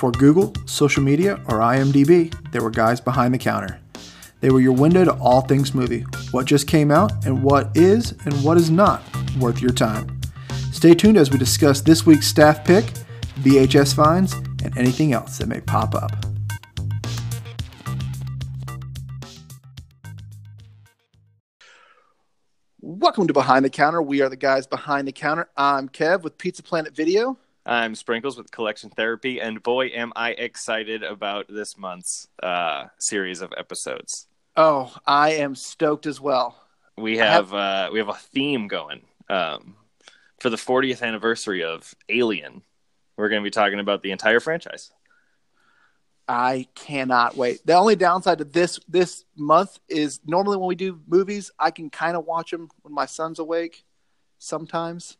Before Google, social media, or IMDb, there were guys behind the counter. They were your window to all things movie, what just came out, and what is and what is not worth your time. Stay tuned as we discuss this week's staff pick, VHS finds, and anything else that may pop up. Welcome to Behind the Counter. We are the guys behind the counter. I'm Kev with Pizza Planet Video. I'm Sprinkles with Collection Therapy, and boy, am I excited about this month's uh, series of episodes. Oh, I am stoked as well. We have, have... Uh, we have a theme going um, for the 40th anniversary of Alien. We're going to be talking about the entire franchise. I cannot wait. The only downside to this this month is normally when we do movies, I can kind of watch them when my son's awake. Sometimes,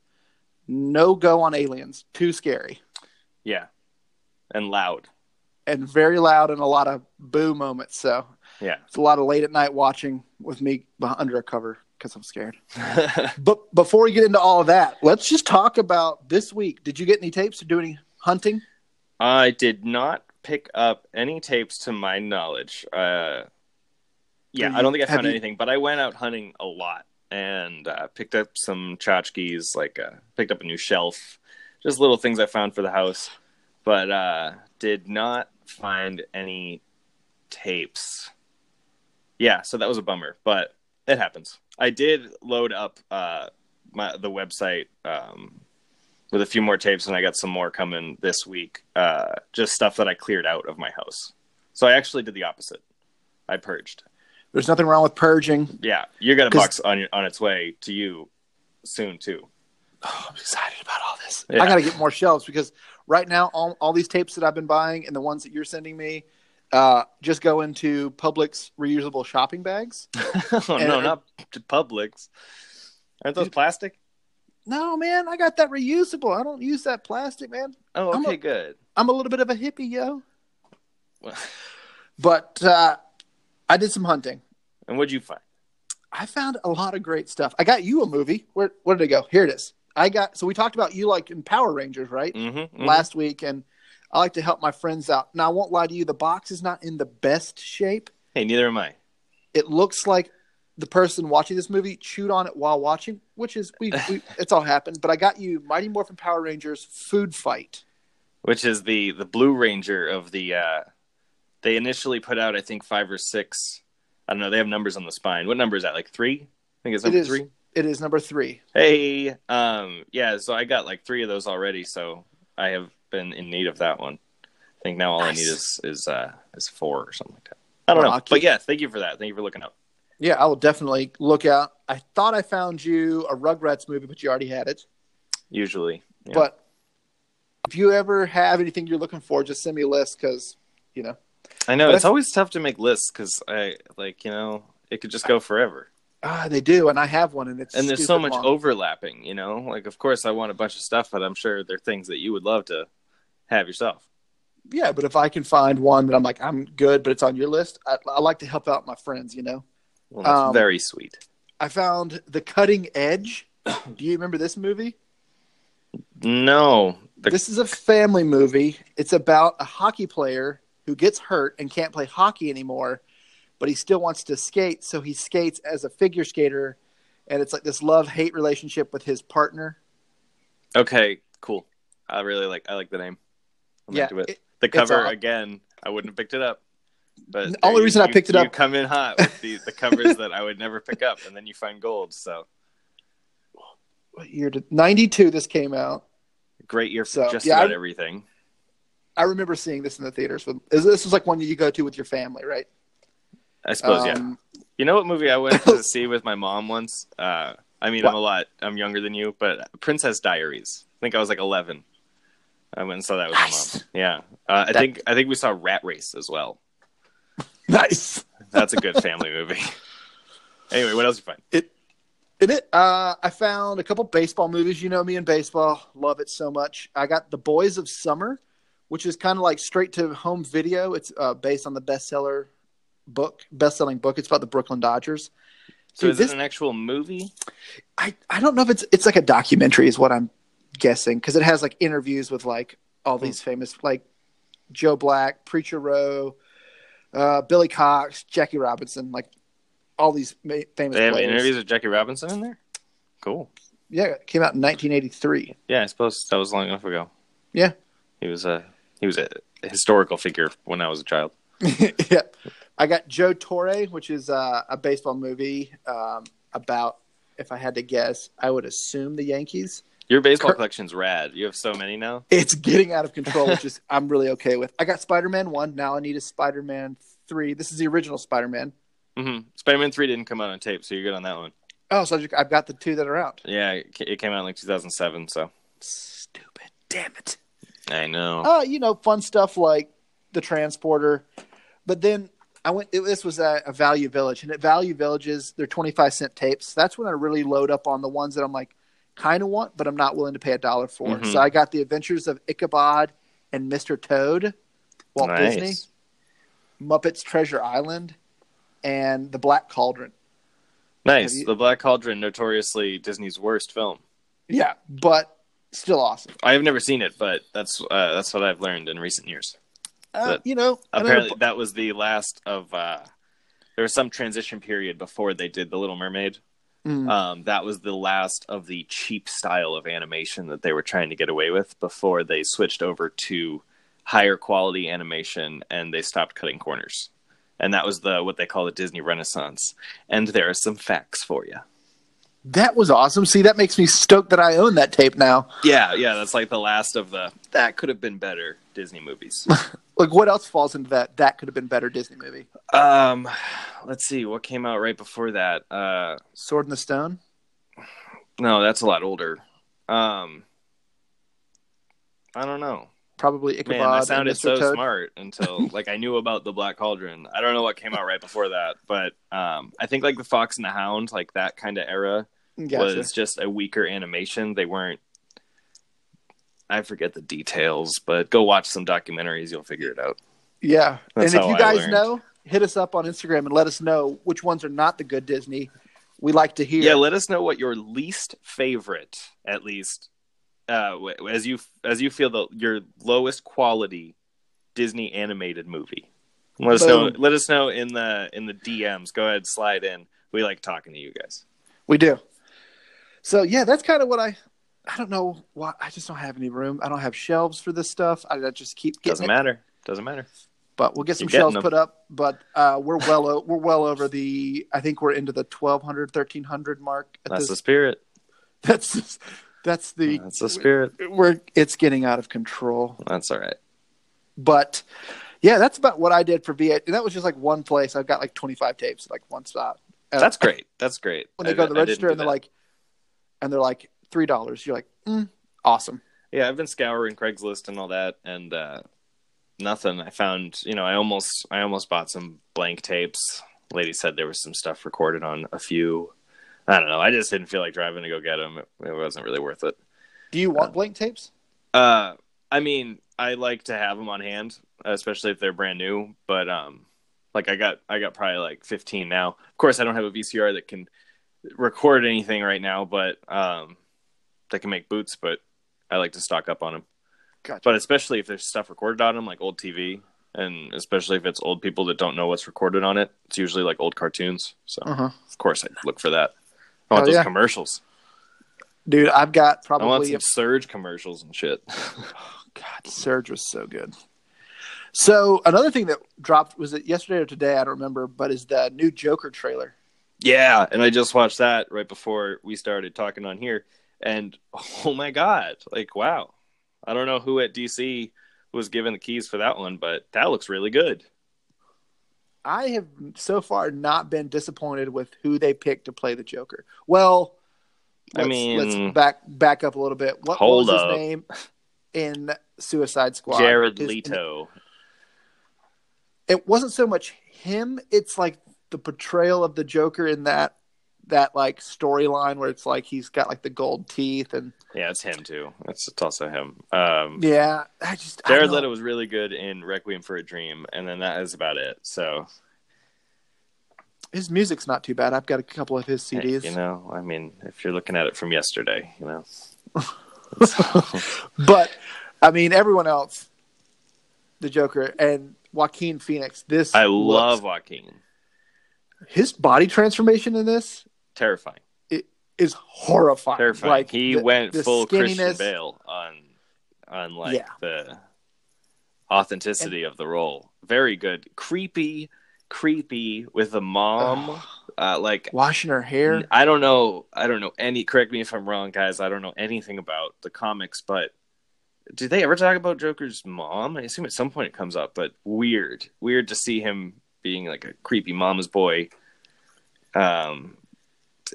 no go on Aliens. Too scary. Yeah, and loud, and very loud, and a lot of boo moments. So yeah, it's a lot of late at night watching with me under a cover because I'm scared. but before we get into all of that, let's just talk about this week. Did you get any tapes to do any hunting? I did not pick up any tapes to my knowledge. Uh, yeah, you, I don't think I found you... anything, but I went out hunting a lot and uh, picked up some tchotchkes, like uh, picked up a new shelf, just little things I found for the house, but uh, did not find any tapes. Yeah, so that was a bummer, but it happens. I did load up uh, my the website um, with a few more tapes, and I got some more coming this week. Uh, just stuff that I cleared out of my house. So I actually did the opposite. I purged. There's nothing wrong with purging. Yeah, you got a box on on its way to you soon too. Oh, I'm excited about all this. Yeah. I got to get more shelves because right now all, all these tapes that I've been buying and the ones that you're sending me uh, just go into Publix reusable shopping bags. oh no, not to Publix. Aren't those plastic? No, man, I got that reusable. I don't use that plastic, man. Oh, okay, I'm a, good. I'm a little bit of a hippie, yo. but uh, I did some hunting. And what'd you find? I found a lot of great stuff. I got you a movie. Where where did it go? Here it is. I got so we talked about you like in Power Rangers, right? Mm-hmm, mm-hmm. Last week, and I like to help my friends out. Now I won't lie to you, the box is not in the best shape. Hey, neither am I. It looks like the person watching this movie chewed on it while watching, which is we, we it's all happened. But I got you Mighty Morphin Power Rangers Food Fight, which is the the Blue Ranger of the. uh They initially put out, I think, five or six. I don't know. They have numbers on the spine. What number is that? Like three? I think it's number it is, three. It is number three. Hey, um, yeah. So I got like three of those already. So I have been in need of that one. I think now all nice. I need is is uh is four or something like that. I don't well, know, but yeah, thank you for that. Thank you for looking up. Yeah, I will definitely look out. I thought I found you a Rugrats movie, but you already had it. Usually, yeah. but if you ever have anything you're looking for, just send me a list because you know. I know but it's always tough to make lists because I like you know it could just go forever. Ah, they do, and I have one, and it's and there's so much long. overlapping. You know, like of course I want a bunch of stuff, but I'm sure there are things that you would love to have yourself. Yeah, but if I can find one that I'm like I'm good, but it's on your list, I, I like to help out my friends. You know. Well, that's um, very sweet. I found The Cutting Edge. Do you remember this movie? No. The... This is a family movie. It's about a hockey player who gets hurt and can't play hockey anymore, but he still wants to skate, so he skates as a figure skater, and it's like this love hate relationship with his partner. Okay, cool. I really like I like the name. I'm yeah, it. It, the cover again. I wouldn't have picked it up. But the only reason you, I picked it you up, you come in hot with the, the covers that I would never pick up, and then you find gold. So, what year did ninety two? This came out. Great year for so, just yeah, about I, everything. I remember seeing this in the theaters. With, this was like one you go to with your family, right? I suppose, um, yeah. You know what movie I went to see with my mom once? Uh, I mean, what? I'm a lot. I'm younger than you, but Princess Diaries. I think I was like 11. I went and saw that with nice. my mom. Yeah, uh, I that... think I think we saw Rat Race as well. Nice. That's a good family movie. anyway, what else you find? It in it, uh, I found a couple baseball movies. You know me and baseball, love it so much. I got The Boys of Summer, which is kind of like straight to home video. It's uh, based on the bestseller book, best-selling book. It's about the Brooklyn Dodgers. So Dude, is this an actual movie? I I don't know if it's it's like a documentary, is what I'm guessing, because it has like interviews with like all these famous like Joe Black, Preacher Roe, uh, Billy Cox, Jackie Robinson, like all these ma- famous. They have players. interviews with Jackie Robinson in there. Cool. Yeah, it came out in 1983. Yeah, I suppose that was long enough ago. Yeah. He was a he was a historical figure when I was a child. yeah, I got Joe Torre, which is uh, a baseball movie um, about. If I had to guess, I would assume the Yankees. Your baseball Cur- collection's rad. You have so many now. It's getting out of control, which is I'm really okay with. I got Spider Man one. Now I need a Spider Man three. This is the original Spider Man. hmm Spider-Man Three didn't come out on tape, so you're good on that one. Oh, so I've got the two that are out. Yeah, it it came out in like 2007. So Stupid. Damn it. I know. Uh, you know, fun stuff like the transporter. But then I went. It, this was a, a Value Village, and at Value Villages, they're twenty five cent tapes. That's when I really load up on the ones that I'm like kind of want, but I'm not willing to pay a dollar for. Mhm. So I got the Adventures of Ichabod and Mister Toad, Walt nice. Disney, Muppets Treasure Island, and the Black Cauldron. Nice. You- The Black Cauldron, notoriously Disney's worst film. Yeah, but still awesome. I have never seen it, but that's uh, that's what I've learned in recent years. Uh, you know, Apparently, that was the last of. Uh, there was some transition period before they did the Little Mermaid. Mm. Um, that was the last of the cheap style of animation that they were trying to get away with before they switched over to higher quality animation and they stopped cutting corners. And that was the what they call the Disney Renaissance. And there are some facts for you. That was awesome. See, that makes me stoked that I own that tape now. Yeah, yeah, that's like the last of the that could have been better Disney movies. Like, what else falls into that? That could have been better Disney movie. um, let's see what came out right before that. Uh, Sword in the Stone. no, that's a lot older. Um, I don't know. Probably Ichabod. Man, I sounded Mr. so Toad. smart until like I knew about the Black Cauldron. I don't know what came out right before that, but um, I think like the Fox and the Hound, like that kind of era, Gotcha. was just a weaker animation. They weren't. I forget the details, but go watch some documentaries. You'll figure it out. Yeah, That's and if you guys know, hit us up on Instagram and let us know which ones are not the good Disney. We like to hear. Yeah, let us know what your least favorite, at least, uh, as you as you feel the your lowest quality Disney animated movie. Let us know. Let us know in the in the DMs. Go ahead, slide in. We like talking to you guys. we do. So yeah, that's kind of what I. I don't know why. I just don't have any room. I don't have shelves for this stuff. I, I just keep getting Doesn't it. matter. Doesn't matter. But we'll get some shelves them. put up. But uh, we're well o- we're well over the. I think we're into the 1200, 1300 mark. At That's the this, spirit. that's that's the That's the spirit. we're it's getting out of control. That's all right. But yeah, that's about what I did for V8. And that was just like one place. I've got like 25 tapes, like one stop. Uh, That's great. That's great. when they I- go to the register and they're that. like, and they're like three dollars. You're like, mm, awesome. Yeah, I've been scouring Craigslist and all that, and uh, nothing. I found, you know, I almost, I almost bought some blank tapes. Lady said there was some stuff recorded on a few. I don't know. I just didn't feel like driving to go get them. It, it wasn't really worth it. Do you want blank tapes? Uh, I mean, I like to have them on hand, especially if they're brand new. But um, like I got, I got probably like 15 now. Of course, I don't have a VCR that can record anything right now, but um, that can make boots. But I like to stock up on them. Gotcha. But especially if there's stuff recorded on them, like old TV, and especially if it's old people that don't know what's recorded on it, it's usually like old cartoons. So Uh huh. of course I look for that. I want Oh, those yeah. commercials. Dude, I've got I want probably. some A, Surge commercials and shit. Oh, god, Surge was so good. So another thing that dropped was it yesterday or today? I don't remember, but is the new Joker trailer. yeah, and I just watched that right before we started talking on here, and oh my god, like wow, I don't know who at DC was given the keys for that one, but that looks really good. I have so far not been disappointed with who they picked to play the Joker. Well, I let's, mean- let's back back up a little bit. What, was up. his name in Suicide Squad? Jared His- Leto. It wasn't so much him; it's like the portrayal of the Joker in that that like storyline where it's like he's got like the gold teeth and Yeah, it's him too. It's, it's also him. Um, yeah. I just I Jared don't- Leto was really good in Requiem for a Dream, and then that is about it. So, his music's not too bad. I've got a couple of his hey, CDs. you know, I mean, if you're looking at it from yesterday, you know, but I mean, everyone else. the Joker and Joaquin Phoenix. This I looks- love Joaquin. his body transformation in this Terrifying. It is horrifying. Terrifying. Like he the- went the full Christian skinniness- Bale on on like Yeah. the authenticity of the role. Very good. Creepy, creepy with the mom. uh, like washing her hair. I don't know. I don't know any. Correct me if I'm wrong, guys. I don't know anything about the comics, but do they ever talk about Joker's mom? I assume at some point it comes up, but weird, weird to see him being like a creepy mama's boy. Um,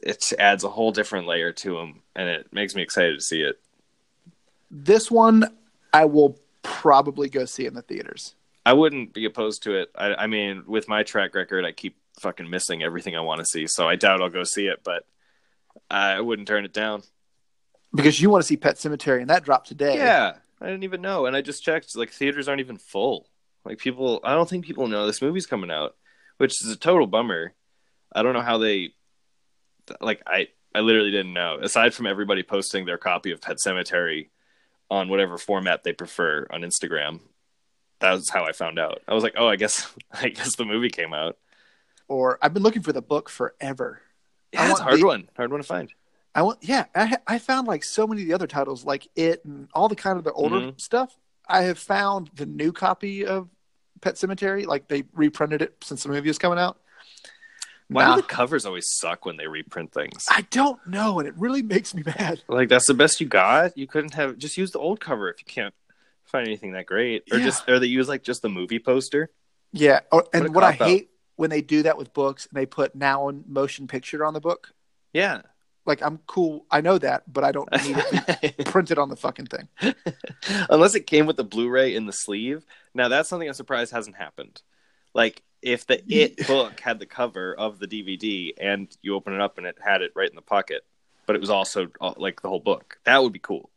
it adds a whole different layer to him, and it makes me excited to see it. This one, I will probably go see in the theaters. I wouldn't be opposed to it. I, I mean, with my track record, I keep fucking missing everything I want to see, so I doubt I'll go see it, but I wouldn't turn it down. because you want to see Pet Sematary, and that dropped today. Yeah, I didn't even know, and I just checked. Like theaters aren't even full. Like people, I don't think people know this movie's coming out, which is a total bummer. I don't know how they, like I, I literally didn't know. Aside from everybody posting their copy of Pet Sematary on whatever format they prefer on Instagram, that was how I found out. I was like, oh, I guess, I guess the movie came out. Or I've been looking for the book forever. Yeah, it's a hard the- one, hard one to find. I want, yeah, I, I found like so many of the other titles, like it and all the kind of the older Mhm. stuff. I have found the new copy of Pet Sematary, like they reprinted it since the movie was coming out. Why Nah, do the covers always suck when they reprint things? I don't know, and it really makes me mad. Like that's the best you got. You couldn't have just use the old cover if you can't find anything that great, or Yeah. just or they use like just the movie poster. Yeah, or, and what I cop-out. hate when they do that with books and they put now in motion picture on the book. Yeah, Like I'm cool, I know that, but I don't need it printed on the fucking thing. unless it came with the Blu-ray in the sleeve. Now that's something I'm surprised hasn't happened. Like if the It book had the cover of the DVD and you open it up and it had it right in the pocket, but it was also uh, like the whole book. That would be cool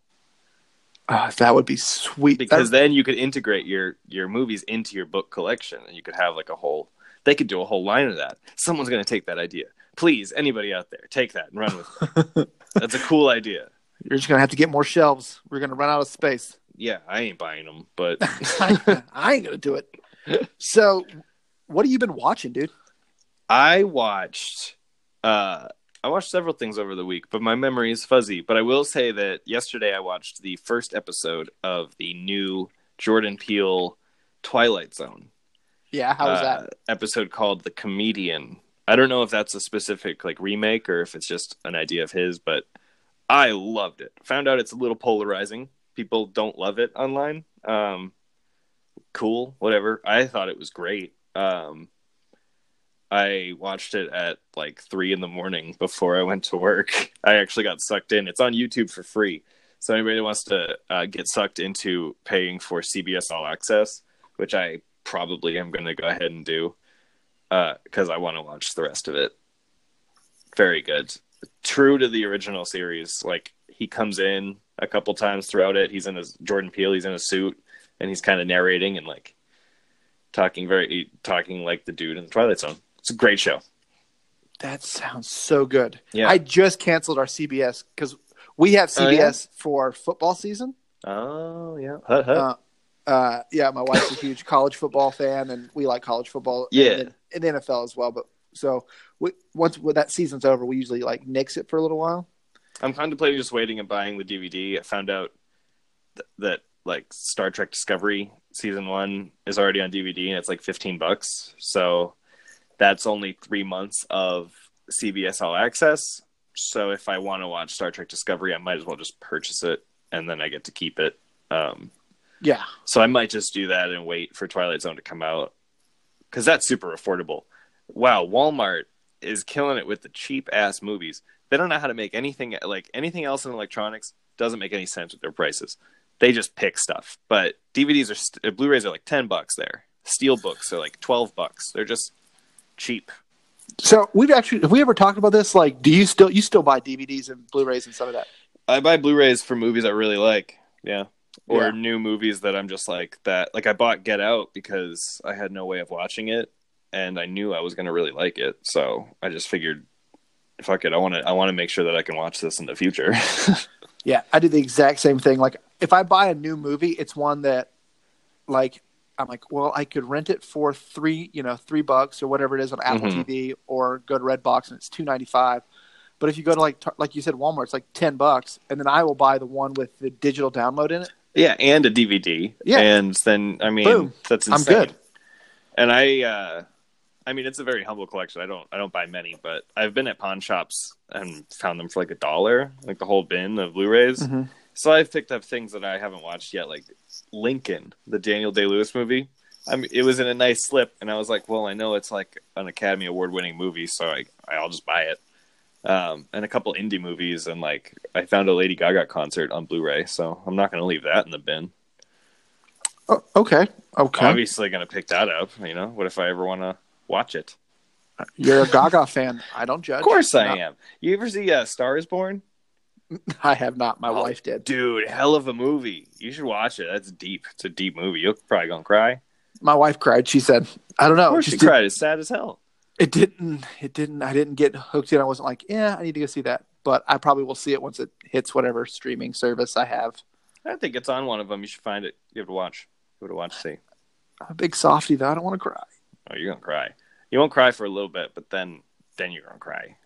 Ah, that would be sweet. because That- then you could integrate your your movies into your book collection and you could have like a whole. They could do a whole line of that. Someone's going to take that idea. Please, anybody out there, take that and run with it. That's a cool idea. you're just gonna have to get more shelves. We're gonna run out of space. Yeah, I ain't buying them, but I, I ain't gonna do it. So, what have you been watching, dude? I watched uh I watched several things over the week, but my memory is fuzzy. But I will say that yesterday I watched the first episode of the new Jordan Peele Twilight Zone. Yeah, how was uh, that? episode called The Comedian. I don't know if that's a specific like remake or if it's just an idea of his, but I loved it. Found out it's a little polarizing. People don't love it online. Um, cool, whatever. I thought it was great. Um, I watched it at like three in the morning before I went to work. I actually got sucked in. It's on YouTube for free. So anybody that wants to uh, get sucked into paying for CBS All Access, which I probably am going to go ahead and do because I want to watch the rest of it. Very good. True to the original series. Like he comes in a couple times throughout it. He's in his Jordan Peele. He's in a suit and he's kind of narrating and like talking very talking like the dude in the Twilight Zone. It's a great show. That sounds so good. Yeah. I just canceled our CBS because we have Oh, yeah? CBS for football season. Oh yeah. Hut, hut. Uh, uh, yeah, my wife's a huge college football fan, and we like college football. Yeah. and, and the NFL as well. But so we, once that season's over, we usually like nix it for a little while. I'm contemplating just waiting and buying the DVD. I found out th- that like Star Trek Discovery season one is already on DVD and it's like 15 bucks. So that's only three months of CBS All Access. So if I want to watch Star Trek Discovery, I might as well just purchase it and then I get to keep it. Um, Yeah, so I might just do that and wait for Twilight Zone to come out because that's super affordable. Wow, Walmart is killing it with the cheap ass movies. They don't know how to make anything like anything else in electronics. Doesn't make any sense with their prices. They just pick stuff. But DVDs are st- uh, Blu-rays are like ten bucks there. Steel books are like twelve bucks. They're just cheap. So we've actually have we ever talked about this? Like, do you still you still buy DVDs and Blu-rays and some of that? I buy Blu-rays for movies I really like. Yeah. Or Yeah. new movies that I'm just like that. Like I bought Get Out because I had no way of watching it, and I knew I was going to really like it. So I just figured, fuck it. I want to. I want to make sure that I can watch this in the future. Yeah, I do the exact same thing. Like, if I buy a new movie, it's one that, like, I'm like, well, I could rent it for three, you know, three bucks or whatever it is on Apple Mhm. TV, or go to Redbox and it's two ninety five. But if you go to like like you said Walmart, it's like ten bucks, and then I will buy the one with the digital download in it. Yeah, and a DVD. Yeah. and then I mean Boom. that's insane. I'm good. And I, uh, I mean, it's a very humble collection. I don't, I don't buy many, but I've been at pawn shops and found them for like a dollar, like the whole bin of Blu-rays. Mhm. So I've picked up things that I haven't watched yet, like Lincoln, the Daniel Day Lewis movie. I mean, it was in a nice slip, and I was like, well, I know it's like an Academy Award-winning movie, so I, I'll just buy it. Um, and a couple indie movies, and like I found a Lady Gaga concert on Blu-ray, so I'm not going to leave that in the bin. Oh, okay, okay. Obviously, going to pick that up. You know, what if I ever want to watch it? You're a Gaga fan. I don't judge. Of course I Not- am. You ever see uh, Star is Born? I have not. My Oh, wife did. Dude, hell of a movie. You should watch it. That's deep. It's a deep movie. You're probably gonna cry. My wife cried. She said, "I don't know." Of course, she just cried. It's sad as hell. It didn't. It didn't. I didn't get hooked in. I wasn't like, yeah, I need to go see that. But I probably will see it once it hits whatever streaming service I have. I think it's on one of them. You should find it. You have to watch. You have to watch. See. I'm a big softy though. I don't want to cry. Oh, you're gonna cry. You won't cry for a little bit, but then then you're gonna cry.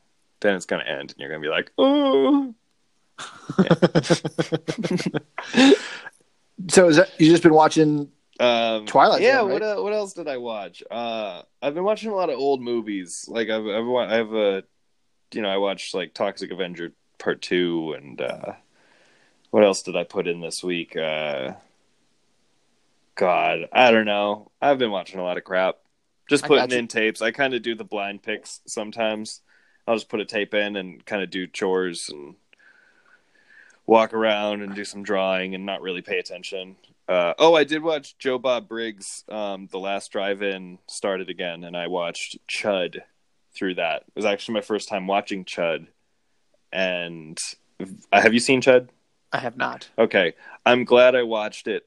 Then it's gonna end, and you're gonna be like, oh. So is that you just been watching? Um, Twilight Yeah. Zone, right? What uh, what else did I watch? Uh, I've been watching a lot of old movies. Like I've I've I have a, you know, I watched like Toxic Avenger Part Two, and uh, what else did I put in this week? Uh, God, I don't know. I've been watching a lot of crap. Just putting in tapes. I kind of do the blind picks sometimes. I'll just put a tape in and kind of do chores and walk around and do some drawing and not really pay attention. Uh, oh, I did watch Joe Bob Briggs. Um, the last drive-in started again, and I watched Chud through that. It was actually my first time watching Chud. And have you seen Chud? I have not. Okay, I'm glad I watched it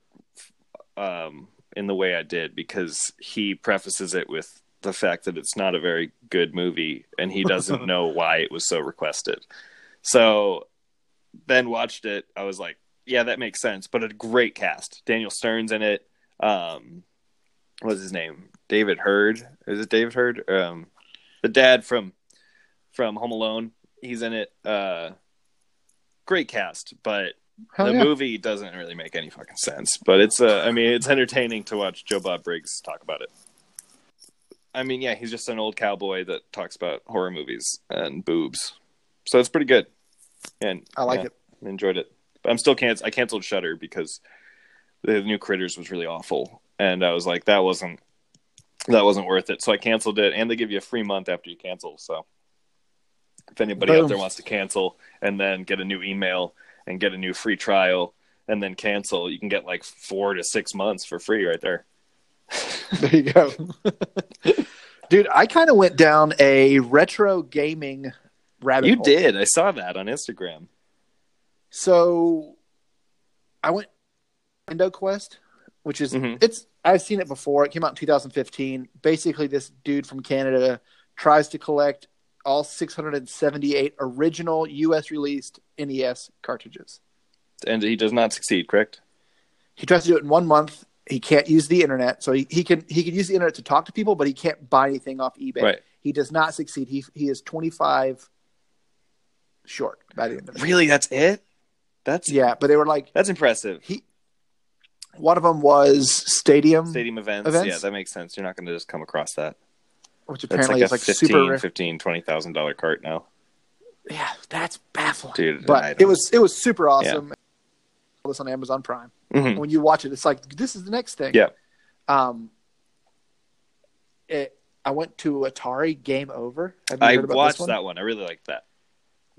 um, in the way I did because he prefaces it with the fact that it's not a very good movie, and he doesn't know why it was so requested. So then watched it. I was like, yeah, that makes sense. But a great cast. Daniel Stern's in it. Um, what's his name? David Heard. Is it David Heard? Um, the dad from from Home Alone. He's in it. Uh, great cast, but Hell the yeah. movie doesn't really make any fucking sense. But it's uh, I mean, it's entertaining to watch Joe Bob Briggs talk about it. I mean, yeah, he's just an old cowboy that talks about horror movies and boobs, so it's pretty good. And I like yeah, it. Enjoyed it. But I'm still can't. I canceled Shudder because the new Critters was really awful, and I was like, that wasn't that wasn't worth it. So I canceled it, and they give you a free month after you cancel. So if anybody out there wants to cancel and then get a new email and get a new free trial and then cancel, you can get like four to six months for free right there. There you go. Dude, I kind of went down a retro gaming rabbit You hole. did. I saw that on Instagram. So I went Nintendo Quest, which is Mhm. it's I've seen it before. It came out in 2015. Basically, this dude from Canada tries to collect all 678 original U.S. released NES cartridges. And he does not succeed, correct? He tries to do it in one month. He can't use the internet, so he, he can he can use the internet to talk to people, but he can't buy anything off eBay. Right. He does not succeed. He he is 25 short by the end of it. Really, that's it? That's Yeah, but they were like that's impressive. he. One of them was Stadium, Stadium events, Events? Yeah, that makes sense. You're not going to just come across that. Which That's apparently like is a like 15, super rare. 15 $20,000 cart now. Yeah, that's baffling, Dude, But it was it was super awesome. This on Amazon Prime. Mhm. When you watch it, it's like this is the next thing. Yeah. Um. It. I went to Atari Game Over. Have you I heard about this watched one? that one. I really liked that.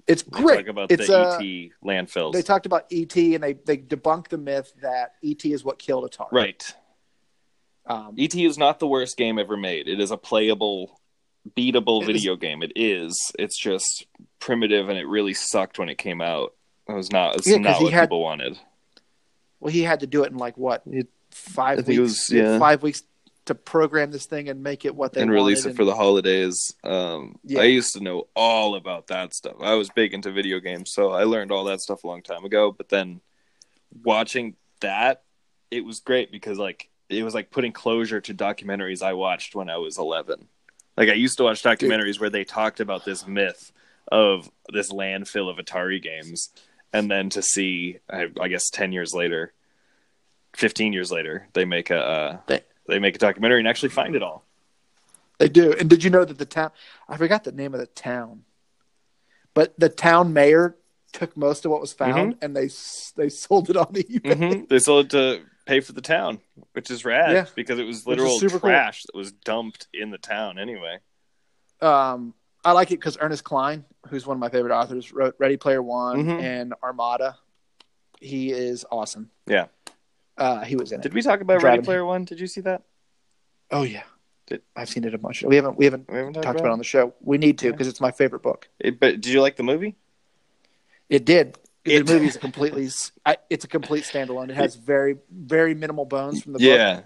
It's They great. talk about it's the uh, ET landfills. They talked about ET and they they debunked the myth that ET is what killed Atari. right. Um, ET is not the worst game ever made. It is a playable, beatable It is- video game. It is. It's just primitive, and it really sucked when it came out. It was not. It's Yeah, 'cause not he what had- people wanted. well, he had to do it in like what five I weeks? was, yeah. Five weeks to program this thing and make it what they and release wanted it for the holidays. Um, Yeah. I used to know all about that stuff. I was big into video games, so I learned all that stuff a long time ago. But then watching that, it was great because like it was like putting closure to documentaries I watched when I was 11. Like I used to watch documentaries Dude. where they talked about this myth of this landfill of Atari games, and then to see, I, I guess, ten years later, fifteen years later, they make a uh, they, they make a documentary and actually find it all. They do. And did you know that the town? I forgot the name of the town, but the town mayor took most of what was found mm-hmm. and they they sold it on eBay. Mm-hmm. They sold it to pay for the town, which is rad yeah. because it was literal trash cool. that was dumped in the town anyway. Um, I like it because Ernest Cline, who's one of my favorite authors, wrote Ready Player One mm-hmm. and Armada. He is awesome. Yeah. Uh, he was in it. Did we talk about Ready Player One? Did you see that? Oh yeah. Did, I've seen it a bunch. We haven't we haven't, we haven't talked, talked about, it on the show. We need to because yeah. it's my favorite book. It, but did you like the movie? It did. It, the movie is completely. It's a complete standalone. It has very very minimal bones from the book. Yeah.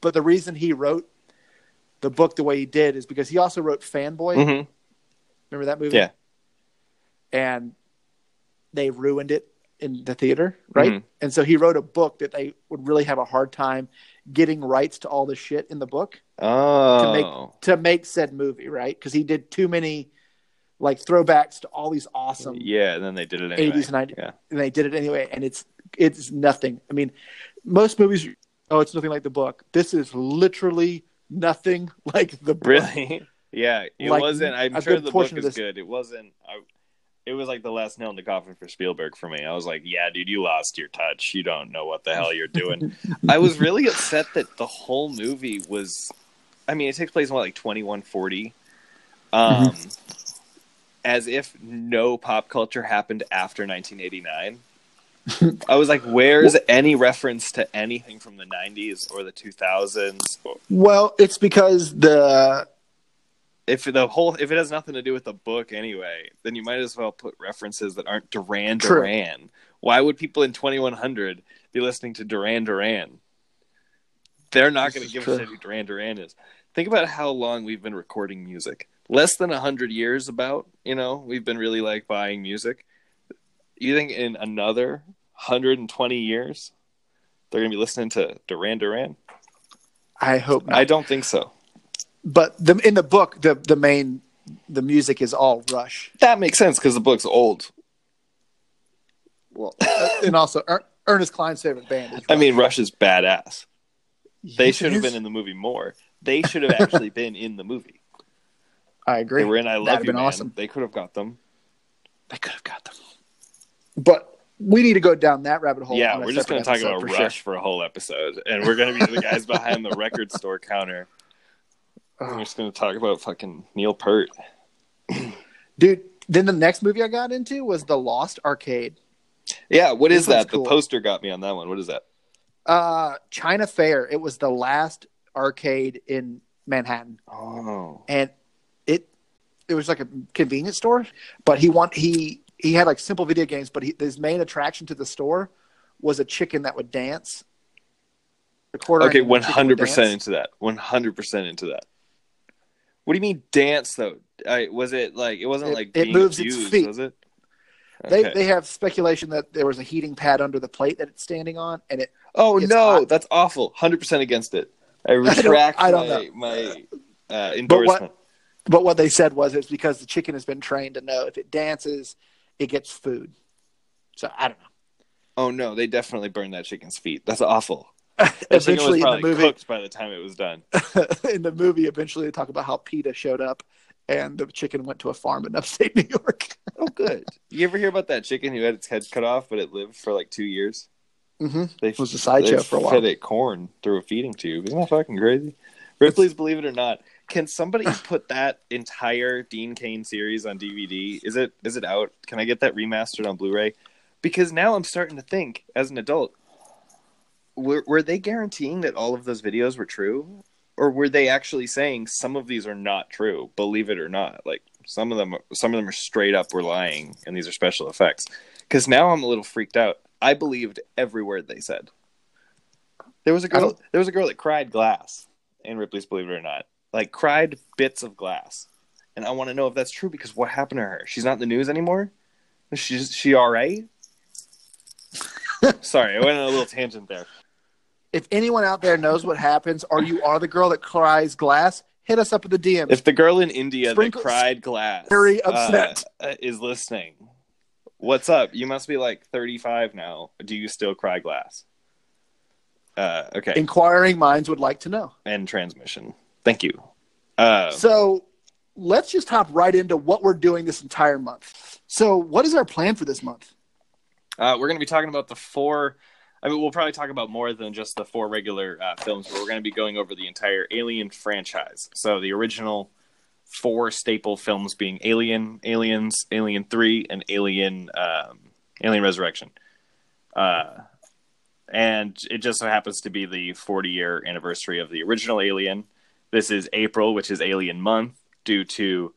But the reason he wrote the book the way he did is because he also wrote Fanboy. Mm-hmm. Remember that movie? Yeah. And they ruined it in the theater, right? Mm-hmm. And so he wrote a book that they would really have a hard time getting rights to all the shit in the book. Oh. To make to make said movie, right? Because he did too many like throwbacks to all these awesome yeah and then they did it anyway. 80s and 90s yeah. and they did it anyway and it's it's nothing i mean most movies oh it's nothing like the book this is literally nothing like the book really yeah it like, wasn't i'm sure the book is good it wasn't I, it was like the last nail in the coffin for Spielberg for me. I was like, yeah, dude, you lost your touch. You don't know what the hell you're doing. I was really upset that the whole movie was I mean, it takes place in what like 2140. Um mm-hmm as if no pop culture happened after 1989. I was like, where's any reference to anything from the 90s or the 2000s? Well, it's because the if the whole if it has nothing to do with the book anyway, then you might as well put references that aren't Duran Duran. Why would people in 2100 be listening to Duran Duran? They're not going to give true. a shit who Duran Duran is. Think about how long we've been recording music less than 100 years about you know we've been really like buying music. You think in another 120 years they're gonna be listening to duran duran? I hope not. i don't think so. But the, in the book the, the main the music is all rush. That makes sense because the book's old. Well uh, and also er, ernest cline's favorite band i mean rush. Is badass. They should have been in the movie more. They should have actually been in the movie I agree. They were in I Love That'd You, been man. awesome. They could have got them. They could have got them. But we need to go down that rabbit hole. Yeah, we're just going to talk about for Rush sure. for a whole episode, and we're going to be the guys behind the record store counter. we're just going to talk about fucking Neil Peart. Dude, then the next movie I got into was The Lost Arcade. Yeah, what this is that? Cool. The poster got me on that one. What is that? Uh, China Fair. It was the last arcade in Manhattan. Oh. And it was like a convenience store, but he want he he had like simple video games, but he, his main attraction to the store was a chicken that would dance. okay, one hundred percent into that. One hundred percent into that. What do you mean dance though? I, was it like it wasn't it, like it moves its feet? Was it? Okay. They they have speculation that there was a heating pad under the plate that it's standing on, and it. Oh no, hot. that's awful! Hundred percent against it. I retract I don't, I don't my, know. my uh, endorsement. But what they said was it's because the chicken has been trained to know if it dances, it gets food. So I don't know. Oh no, they definitely burned that chicken's feet. That's awful. Eventually, in the movie, cooked by the time it was done. in the movie, eventually they talk about how PETA showed up and the chicken went to a farm in upstate New York. oh, good. You ever hear about that chicken who had its head cut off, but it lived for like two years? Mm-hmm. They, it was a sideshow for a while. Fed it corn through a feeding tube. Isn't that fucking crazy? Ripley's Believe It or Not. Can somebody put that entire Dean Cain series on DVD? Is it is it out? Can I get that remastered on Blu-ray? Because now I'm starting to think, as an adult, were were they guaranteeing that all of those videos were true, or were they actually saying some of these are not true? Believe it or not, like some of them some of them are straight up were lying, and these are special effects. Because now I'm a little freaked out. I believed every word they said. There was a girl. There was a girl that cried glass in Ripley's Believe It or Not like cried bits of glass. And I want to know if that's true because what happened to her? She's not in the news anymore. She's she all right? Sorry, I went on a little tangent there. if anyone out there knows what happens, or you are the girl that cries glass, hit us up at the DM. If the girl in India that cried glass very upset uh, is listening, what's up? You must be like 35 now. Do you still cry glass? Uh, okay. Inquiring minds would like to know. And transmission. Thank you. Uh, so let's just hop right into what we're doing this entire month. So, what is our plan for this month? Uh, we're going to be talking about the four. I mean, we'll probably talk about more than just the four regular uh, films, but we're going to be going over the entire Alien franchise. So, the original four staple films being Alien, Aliens, Alien Three, and Alien um, Alien Resurrection. Uh, and it just so happens to be the 40 year anniversary of the original Alien. This is April, which is Alien Month, due to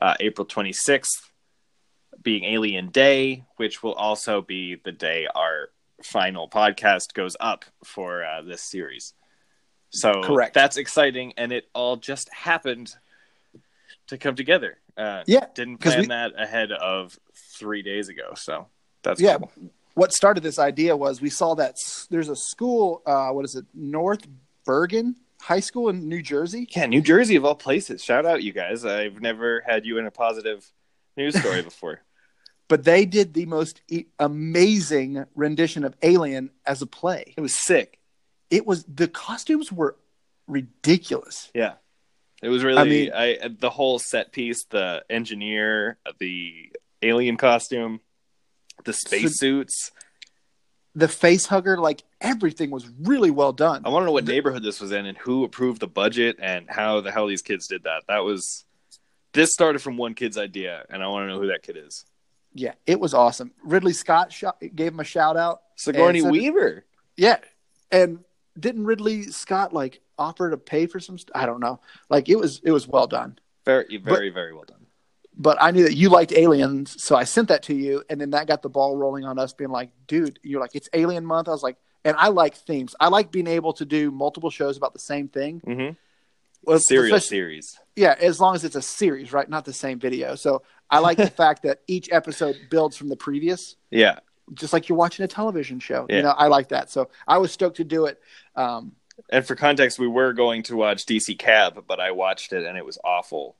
uh, April 26th being Alien Day, which will also be the day our final podcast goes up for uh, this series. So correct. That's exciting, and it all just happened to come together. Uh, yeah, didn't plan we... that ahead of three days ago, so that's yeah. Cool. What started this idea was we saw that there's a school. Uh, what is it? North Bergen High School in New Jersey. Yeah, New Jersey of all places. Shout out, you guys. I've never had you in a positive news story before. but they did the most e- amazing rendition of Alien as a play. It was sick. It was the costumes were ridiculous. Yeah. It was really I mean, I the whole set piece, the engineer, the alien costume, the spacesuits, so the face hugger, like everything was really well done. I want to know what the, neighborhood this was in and who approved the budget and how the hell these kids did that. That was this started from one kid's idea, and I want to know who that kid is. Yeah, it was awesome. Ridley Scott sh- gave him a shout out. Sigourney Weaver. Yeah, and didn't Ridley Scott like offer to pay for some? St- I don't know. Like it was, it was well done. Very, very, but, very well done. But I knew that you liked Aliens, so I sent that to you, and then that got the ball rolling on us, being like, "Dude, you're like, it's Alien Month." I was like, and I like themes. I like being able to do multiple shows about the same thing. Mm-hmm. Well, serial series. Yeah, as long as it's a series, right? Not the same video. So I like the fact that each episode builds from the previous. Yeah. Just like you're watching a television show. Yeah. You know, I like that. So I was stoked to do it. Um, and for context, we were going to watch DC Cab, but I watched it and it was awful.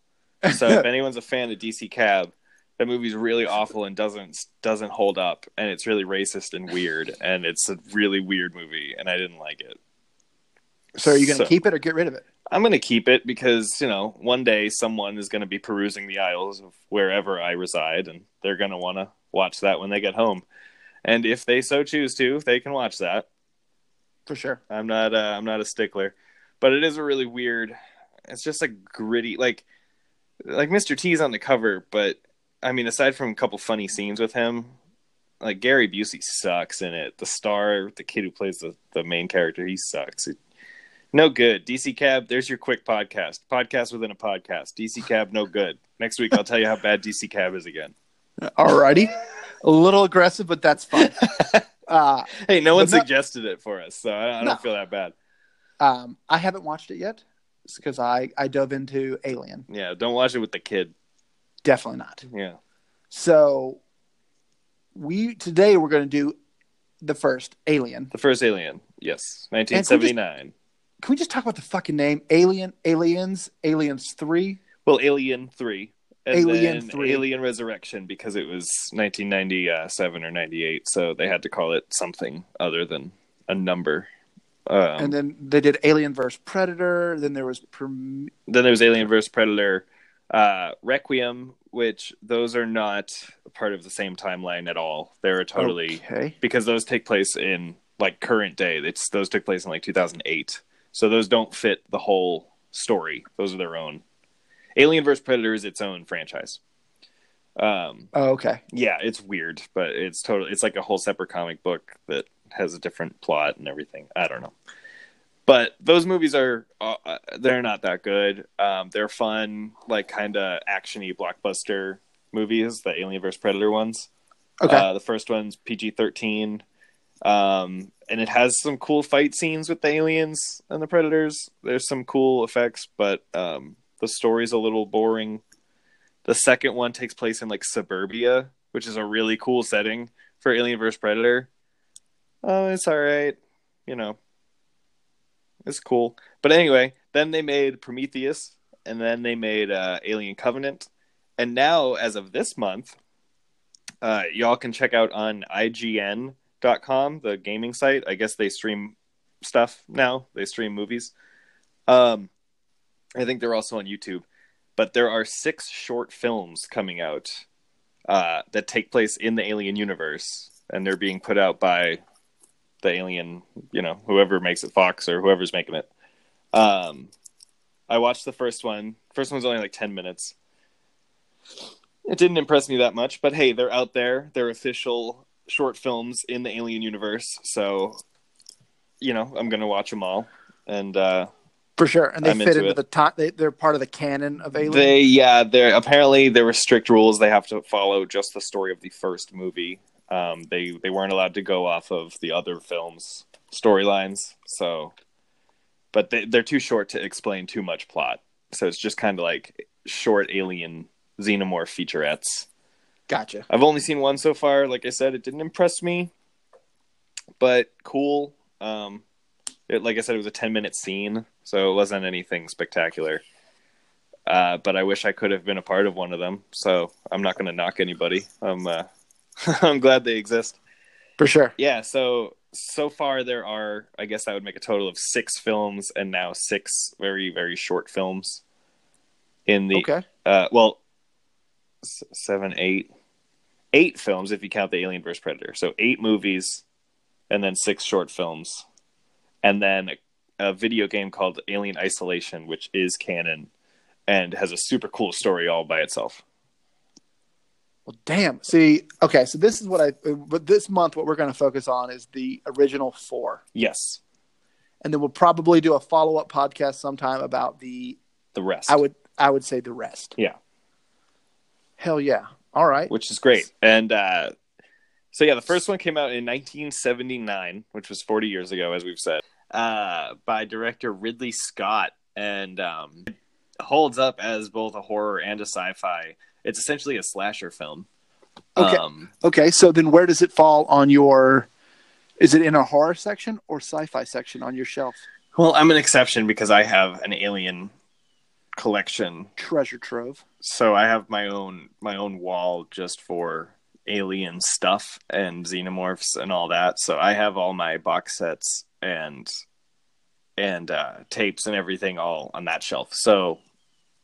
So if anyone's a fan of DC Cab, that movie's really awful and doesn't doesn't hold up, and it's really racist and weird, and it's a really weird movie, and I didn't like it. So are you going to so, keep it or get rid of it? I'm going to keep it because you know one day someone is going to be perusing the aisles of wherever I reside, and they're going to want to watch that when they get home. And if they so choose to, they can watch that. For sure. I'm not. Uh, I'm not a stickler, but it is a really weird. It's just a gritty, like, like Mr. T's on the cover, but I mean, aside from a couple funny scenes with him, like Gary Busey sucks in it. The star, the kid who plays the, the main character, he sucks. It, no good. DC Cab, there's your quick podcast. Podcast within a podcast. DC Cab, no good. Next week, I'll tell you how bad DC Cab is again. Alrighty. A little aggressive, but that's fine. Uh, hey, no one suggested it for us, so I, I don't feel that bad. Um, I haven't watched it yet because I, I dove into Alien. Yeah, don't watch it with the kid. Definitely not. Yeah. So we today we're going to do the first Alien. The first Alien. Yes, 1979. Can we, just, can we just talk about the fucking name? Alien, Aliens, Aliens 3? Well, Alien 3. And Alien 3. Alien Resurrection because it was 1997 or 98, so they had to call it something other than a number. Um, and then they did Alien vs Predator. Then there was then there was Alien vs Predator, uh, Requiem, which those are not part of the same timeline at all. They're totally okay. because those take place in like current day. It's those took place in like 2008, so those don't fit the whole story. Those are their own. Alien vs Predator is its own franchise. Um, oh, okay. Yeah, it's weird, but it's totally it's like a whole separate comic book that has a different plot and everything. I don't know but those movies are uh, uh, they're not that good. Um, they're fun, like kind of actiony blockbuster movies, the Alien vs Predator ones. Okay. Uh, the first one's PG thirteen, um, and it has some cool fight scenes with the aliens and the predators. There's some cool effects, but um, the story's a little boring. The second one takes place in like suburbia, which is a really cool setting for Alien vs Predator. Oh, it's all right, you know it's cool. But anyway, then they made Prometheus, and then they made uh, Alien Covenant, and now as of this month, uh, y'all can check out on IGN.com, the gaming site. I guess they stream stuff now. They stream movies. Um, I think they're also on YouTube. But there are six short films coming out uh, that take place in the Alien universe, and they're being put out by the Alien, you know, whoever makes it, Fox or whoever's making it. Um, I watched the first one. First one's only like ten minutes. It didn't impress me that much, but hey, they're out there. They're official short films in the Alien universe, so you know I'm gonna watch them all. And uh, for sure, and they I'm fit into, into the top. They, they're part of the canon of Alien. They yeah, they're apparently there were strict rules. They have to follow just the story of the first movie. Um, they they weren't allowed to go off of the other films storylines. So, but they, they're too short to explain too much plot. So it's just kind of like short Alien xenomorph featurettes. Gotcha. I've only seen one so far. Like I said, it didn't impress me, but cool. Um, it, like I said, it was a ten minute scene, so it wasn't anything spectacular. Uh, but I wish I could have been a part of one of them. So I'm not going to knock anybody. I'm uh, I'm glad they exist. For sure. Yeah. So so far there are, I guess that would make a total of six films, and now six very very short films. In the okay. Uh, well, seven, eight, eight films if you count the Alien vs Predator. So eight movies, and then six short films, and then a, a video game called Alien Isolation, which is canon and has a super cool story all by itself. Well, damn. See, okay, so this is what I. But this month, what we're going to focus on is the original four. Yes. And then we'll probably do a follow up podcast sometime about the the rest. I would I would say the rest. Yeah. Hell yeah. All right. Which is great. And uh, so, yeah, the first one came out in 1979, which was 40 years ago, as we've said, uh, by director Ridley Scott. And um, holds up as both a horror and a sci fi. It's essentially a slasher film. Okay. Um, okay. So then where does it fall on your. Is it in a horror section or sci fi section on your shelf? Well, I'm an exception because I have an alien collection treasure trove so i have my own my own wall just for alien stuff and xenomorphs and all that so i have all my box sets and and uh tapes and everything all on that shelf so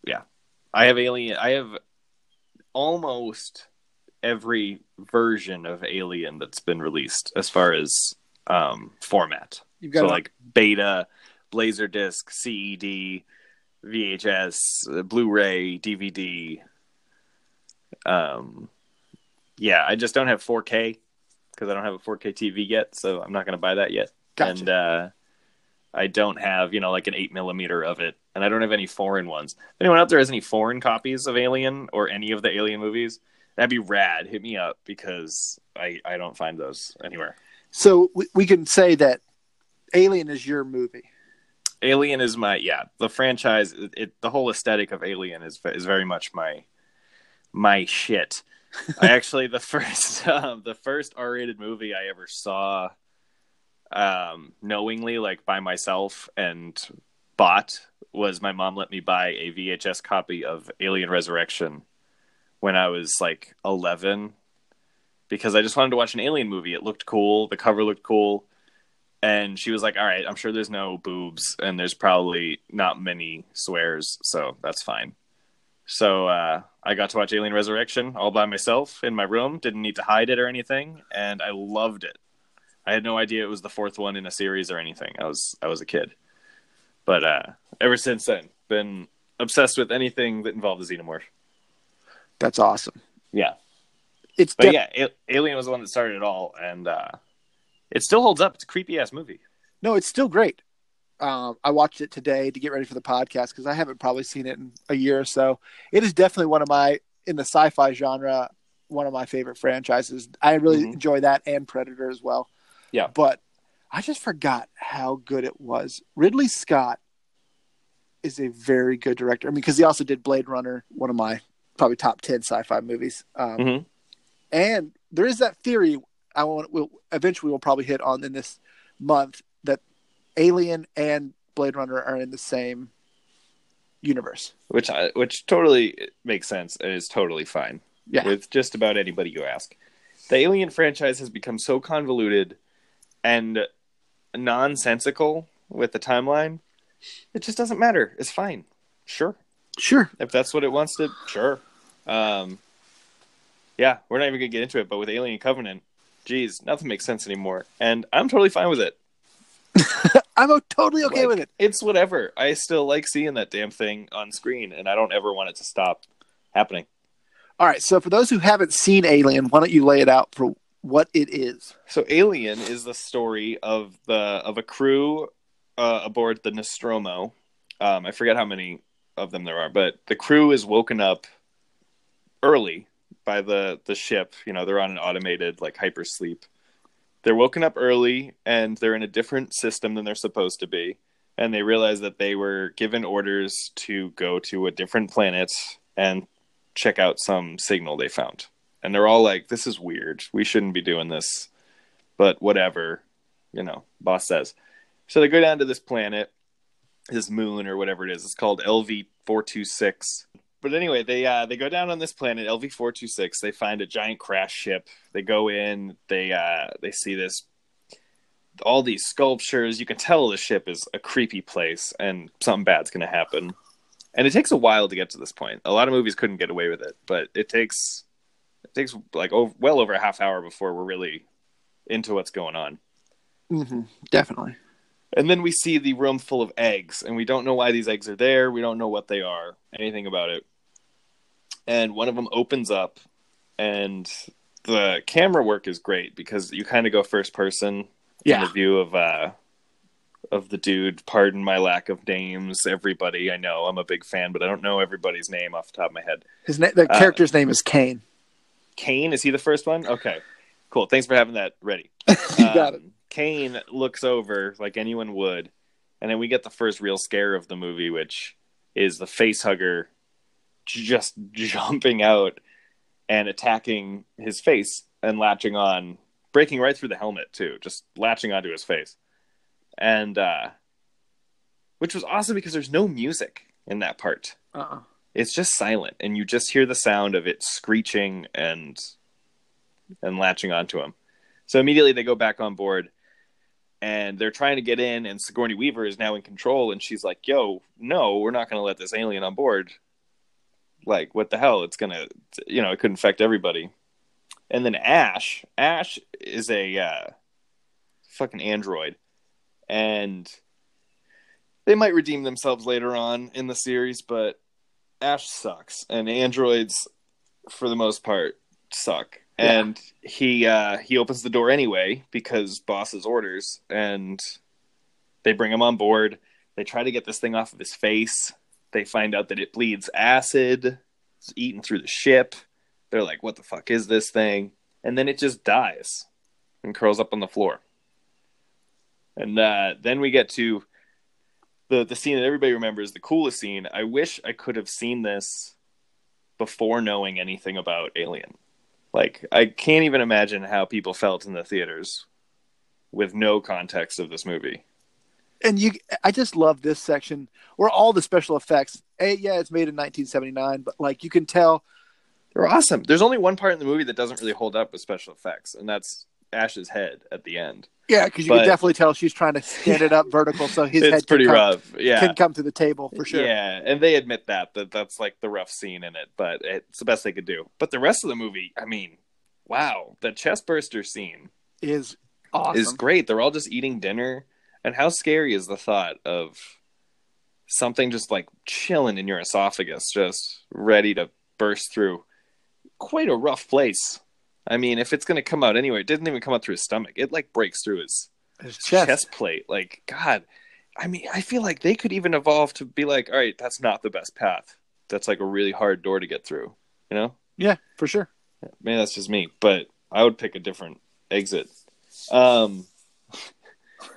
yeah i have alien i have almost every version of alien that's been released as far as um format You've got so like beta laserdisc ced VHS, uh, Blu-ray, DVD. Um, yeah, I just don't have 4K because I don't have a 4K TV yet, so I'm not going to buy that yet. Gotcha. And uh, I don't have, you know, like an eight millimeter of it, and I don't have any foreign ones. If anyone out there has any foreign copies of Alien or any of the Alien movies, that'd be rad. Hit me up because I I don't find those anywhere. So we, we can say that Alien is your movie. Alien is my yeah. The franchise, it, it, the whole aesthetic of Alien is is very much my my shit. I actually the first um, the first R rated movie I ever saw, um, knowingly like by myself and bought was my mom let me buy a VHS copy of Alien Resurrection when I was like eleven because I just wanted to watch an alien movie. It looked cool. The cover looked cool and she was like, "All right, I'm sure there's no boobs and there's probably not many swears, so that's fine." So uh, I got to watch Alien Resurrection all by myself in my room. Didn't need to hide it or anything, and I loved it. I had no idea it was the fourth one in a series or anything. I was I was a kid, but uh, ever since then, been obsessed with anything that involved the xenomorph. That's awesome. Yeah, it's but yeah, A- Alien was the one that started it all, and uh, it still holds up. It's a creepy ass movie. No, it's still great. Um, I watched it today to get ready for the podcast because I haven't probably seen it in a year or so. It is definitely one of my in the sci-fi genre, one of my favorite franchises. I really mm-hmm. enjoy that and Predator as well. Yeah, but I just forgot how good it was. Ridley Scott is a very good director. I mean, because he also did Blade Runner, one of my probably top ten sci-fi movies. Um, mm-hmm. And there is that theory I want will eventually we'll probably hit on in this month that Alien and Blade Runner are in the same universe. Which I, which totally makes sense and is totally fine. Yeah. With just about anybody you ask. The Alien franchise has become so convoluted and nonsensical with the timeline. It just doesn't matter. It's fine. Sure. Sure. If that's what it wants to, sure. Um, yeah, we're not even gonna get into it, but with Alien Covenant, geez, nothing makes sense anymore, and I'm totally fine with it. I'm totally okay Like, with it. It's whatever. I still like seeing that damn thing on screen, and I don't ever want it to stop happening. All right. So for those who haven't seen Alien, why don't you lay it out for what it is? So, Alien is the story of the of a crew uh, aboard the Nostromo. Um, I forget how many of them there are, but the crew is woken up early by the the ship. You know, they're on an automated like hypersleep. They're woken up early and they're in a different system than they're supposed to be. And they realize that they were given orders to go to a different planet and check out some signal they found. And they're all like, this is weird. We shouldn't be doing this. But whatever, you know, boss says. So they go down to this planet, this moon or whatever it is. It's called LV 426 but anyway, they uh, they go down on this planet LV four two six. They find a giant crash ship. They go in. They uh, they see this all these sculptures. You can tell the ship is a creepy place, and something bad's going to happen. And it takes a while to get to this point. A lot of movies couldn't get away with it, but it takes it takes like over, well over a half hour before we're really into what's going on. Mm-hmm. Definitely. And then we see the room full of eggs, and we don't know why these eggs are there. We don't know what they are, anything about it. And one of them opens up, and the camera work is great because you kind of go first person Yeah. in the view of uh, of the dude. Pardon my lack of names, everybody. I know I'm a big fan, but I don't know everybody's name off the top of my head. His na- the Uh, character's name is Kane. Kane is he the first one? Okay, cool. Thanks for having that ready. you got it. Um, Kane looks over like anyone would, and then we get the first real scare of the movie, which is the face hugger just jumping out and attacking his face and latching on, breaking right through the helmet too, just latching onto his face, and uh, which was awesome because there's no music in that part Uh-uh. It's just silent and you just hear the sound of it screeching and and latching onto him so immediately they go back on board and they're trying to get in and sigourney weaver is now in control and she's like yo no we're not going to let this alien on board. Like what the hell? It's going to you know it could infect everybody. And then ash ash is a uh, fucking android and they might redeem themselves later on in the series but Ash sucks, and androids, for the most part, suck. Yeah. And he uh, he opens the door anyway because boss's orders, and they bring him on board. They try to get this thing off of his face. They find out that it bleeds acid. It's eaten through the ship. They're like, "What the fuck is this thing?" And then it just dies and curls up on the floor. And uh, then we get to the the scene that everybody remembers, the coolest scene. I wish I could have seen this before knowing anything about Alien. Like I can't even imagine how people felt in the theaters with no context of this movie. And you, I just love this section where all the special effects. A, yeah, it's made in 1979, but like you can tell, They're awesome. There's only one part in the movie that doesn't really hold up with special effects, and that's Ash's head at the end. Yeah, because you But- can definitely tell she's trying to stand it up vertical so his head pretty come, rough. Yeah. can come to the table for sure. Yeah, and they admit that that that's like the rough scene in it, but it's the best they could do. But the rest of the movie, I mean, wow, the chest burster scene Is awesome. is great. They're all just eating dinner, and how scary is the thought of something just like chilling in your esophagus, just ready to burst through? Quite a rough place. I mean, if it's going to come out anyway, it didn't even come out through his stomach. It like breaks through his His chest. chest. plate. Like, God, I mean, I feel like they could even evolve to be like, all right, that's not the best path. That's like a really hard door to get through. You know, Yeah, for sure. maybe that's just me, but I would pick a different exit. Um,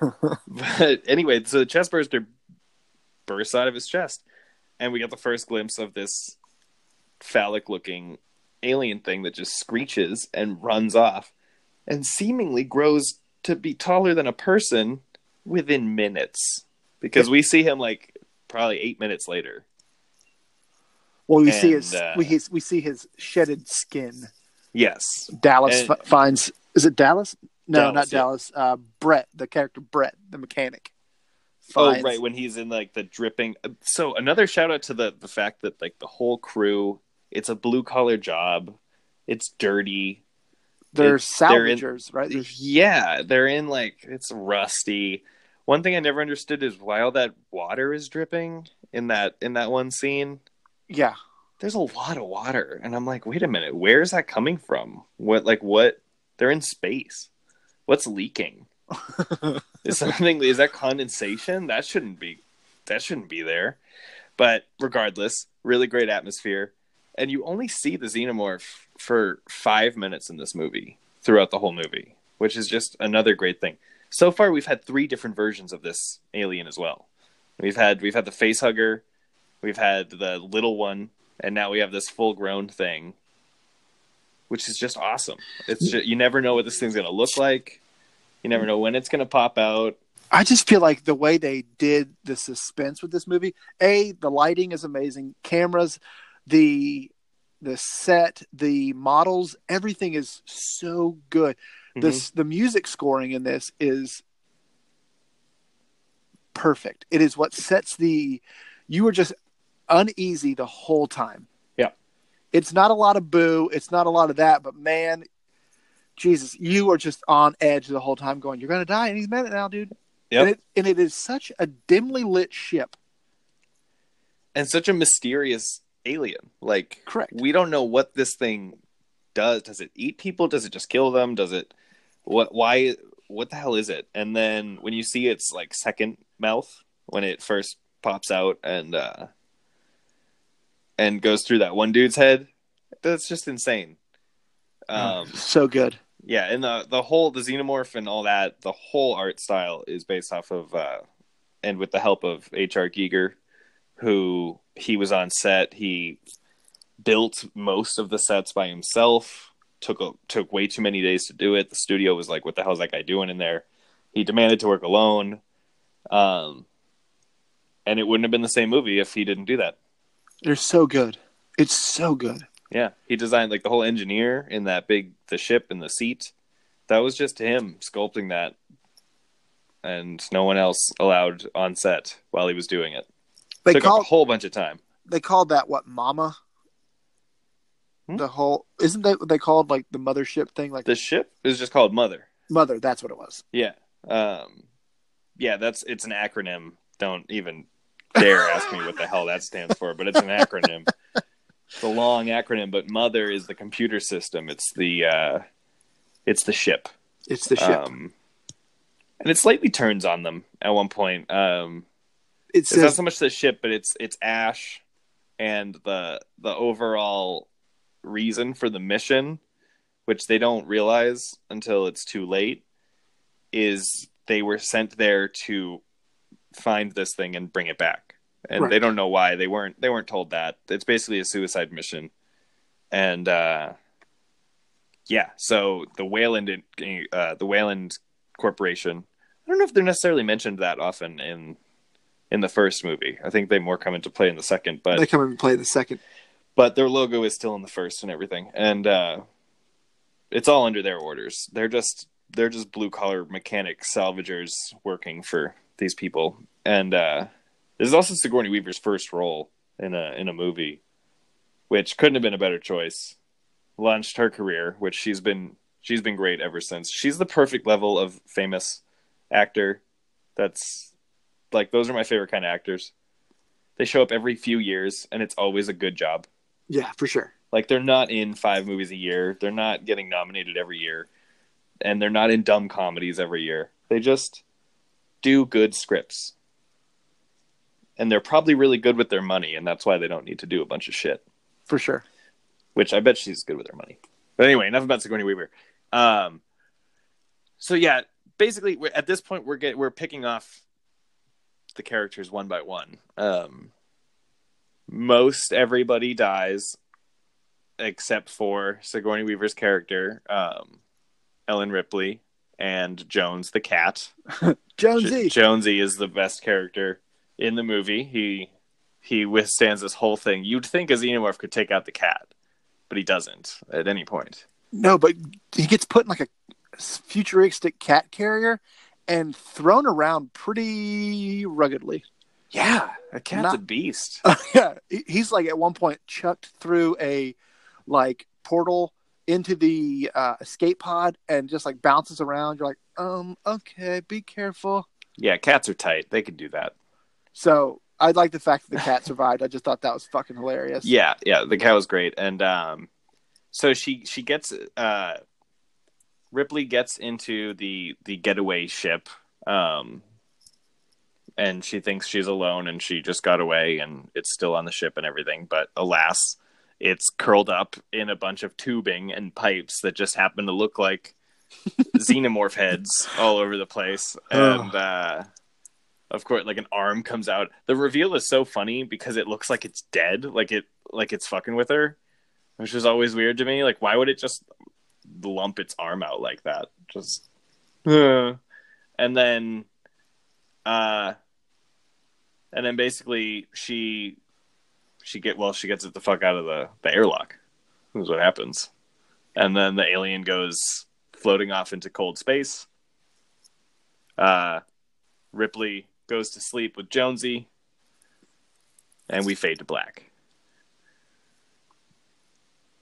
but anyway, so the chest burster bursts out of his chest, and we get the first glimpse of this phallic-looking alien thing that just screeches and runs off, and seemingly grows to be taller than a person within minutes. because we see him like probably eight minutes later. Well, we see his uh, we his, we see his shedded skin. Yes, Dallas And- f- finds is it Dallas? No, Dallas, not yeah. Dallas. Uh, Brett, the character Brett, the mechanic. Oh, right when he's in like the dripping. So another shout out to the the fact that like the whole crew, it's a blue collar job. It's dirty. They're It's- they're in- right? Yeah, they're in like it's rusty. One thing I never understood is why all that water is dripping in that in that one scene. yeah, There's a lot of water, and I'm like, wait a minute, where is that coming from? What like what? They're in space. What's leaking? Is something is that condensation? That shouldn't be that shouldn't be there. But regardless, really great atmosphere. And you only see the xenomorph for five minutes in this movie throughout the whole movie, which is just another great thing. So far we've had three different versions of this alien as well. We've had we've had the face hugger, we've had the little one, and now we have this full grown thing. Which is just awesome. It's just, you never know what this thing's gonna look like. You never know when it's gonna pop out. I just feel like the way they did the suspense with this movie, a the lighting is amazing, cameras, the the set, the models, everything is so good. Mm-hmm. This the music scoring in this is perfect. It is what sets the you were just uneasy the whole time. Yeah. It's not a lot of boo, it's not a lot of that, but man, Jesus, you are just on edge the whole time going, You're gonna die any minute now, dude. Yep. And it and it is such a dimly lit ship. and such a mysterious alien. Like, Correct. we don't know what this thing does. Does it eat people? Does it just kill them? Does it what? Why? What the hell is it? And then when you see its like second mouth when it first pops out and uh and goes through that one dude's head, that's just insane. Um, so good. yeah, and the the whole the xenomorph and all that, the whole art style is based off of uh and with the help of H.R. Giger, who he was on set, he built most of the sets by himself. Took a, took way too many days to do it. The studio was like, "What the hell is that guy doing in there?" He demanded to work alone, um, and it wouldn't have been the same movie if he didn't do that. They're so good. It's so good. Yeah, he designed like the whole engineer in that big the ship and the seat. That was just him sculpting that, and no one else allowed on set while he was doing it. They Took up a whole bunch of time. they called that what Mama. Hmm? The whole isn't that what they called like the mothership thing like The ship is just called Mother. mother? That's what it was. Yeah, um, yeah, that's it's an acronym. Don't even dare ask me what the hell that stands for, but it's an acronym. It's a long acronym, but Mother is the computer system. It's the uh, it's the ship. It's the ship. Um, and it slightly turns on them at one point. Um, it it's not so much the ship, but it's it's Ash and the the overall reason for the mission, which they don't realize until it's too late, is they were sent there to find this thing and bring it back. And Right. they don't know why. They weren't they weren't told that. It's basically a suicide mission. And uh yeah, so the Weyland uh the Weyland Corporation I don't know if they're necessarily mentioned that often in in the first movie. I think they more come into play in the second, but they come into play in the second. but their logo is still in the first and everything, and uh, it's all under their orders. They're just they're just blue collar mechanics, salvagers working for these people, and uh, this is also Sigourney Weaver's first role in a in a movie, which couldn't have been a better choice. Launched her career, which she's been she's been great ever since. She's the perfect level of famous actor. That's like those are my favorite kind of actors. They show up every few years, and it's always a good job. Yeah, for sure. Like they're not in five movies a year. They're not getting nominated every year, and they're not in dumb comedies every year. They just do good scripts, and they're probably really good with their money, and that's why they don't need to do a bunch of shit. For sure. Which I bet she's good with her money. But anyway, enough about Sigourney Weaver. Um, so yeah, basically, at this point, we're get, we're picking off the characters one by one. Um, most everybody dies except for Sigourney Weaver's character, um, Ellen Ripley, and Jones the cat. Jonesy. Jonesy is the best character in the movie. He he withstands this whole thing. You'd think a xenomorph could take out the cat, but he doesn't at any point. No, but he gets put in like a futuristic cat carrier and thrown around pretty ruggedly. Yeah, a cat's Not- a beast. yeah, he's like at one point chucked through a like portal into the uh, escape pod and just like bounces around. You're like, um, okay, be careful. Yeah, cats are tight. They can do that. So I like the fact that the cat survived. I just thought that was fucking hilarious. Yeah, yeah, the cat was great, and um, so she she gets uh, Ripley gets into the the getaway ship, um, and she thinks she's alone, and she just got away, and it's still on the ship and everything. But alas, it's curled up in a bunch of tubing and pipes that just happen to look like xenomorph heads all over the place, and. uh of course like an arm comes out the reveal is so funny because it looks like it's dead like it like it's fucking with her which is always weird to me like why would it just lump its arm out like that just uh. and then uh and then basically she she get well she gets it the fuck out of the the airlock is what happens and then the alien goes floating off into cold space uh ripley goes to sleep with Jonesy, and we fade to black.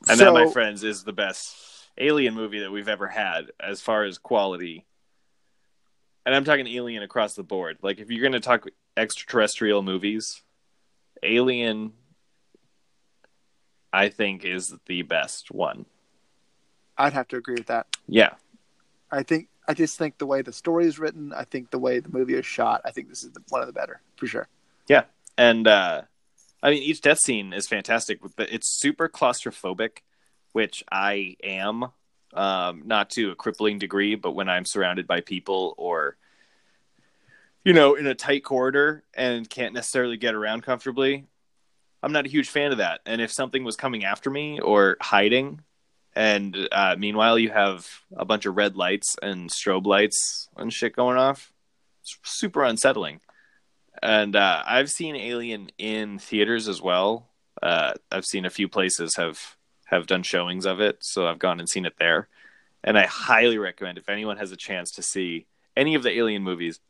And that, my friends, is the best alien movie that we've ever had as far as quality. And I'm talking alien across the board. Like, if you're going to talk extraterrestrial movies, Alien, I think, is the best one. I'd have to agree with that. Yeah. I think I just think the way the story is written, I think the way the movie is shot, I think this is the, one of the better for sure. Yeah, and uh i mean each death scene is fantastic but it's super claustrophobic which i am um not to a crippling degree but when i'm surrounded by people or you know in a tight corridor and can't necessarily get around comfortably i'm not a huge fan of that and if something was coming after me or hiding and uh, meanwhile you have a bunch of red lights and strobe lights and shit going off it's super unsettling and uh, I've seen Alien in theaters as well. Uh, I've seen a few places have have done showings of it, so I've gone and seen it there. And I highly recommend if anyone has a chance to see any of the Alien movies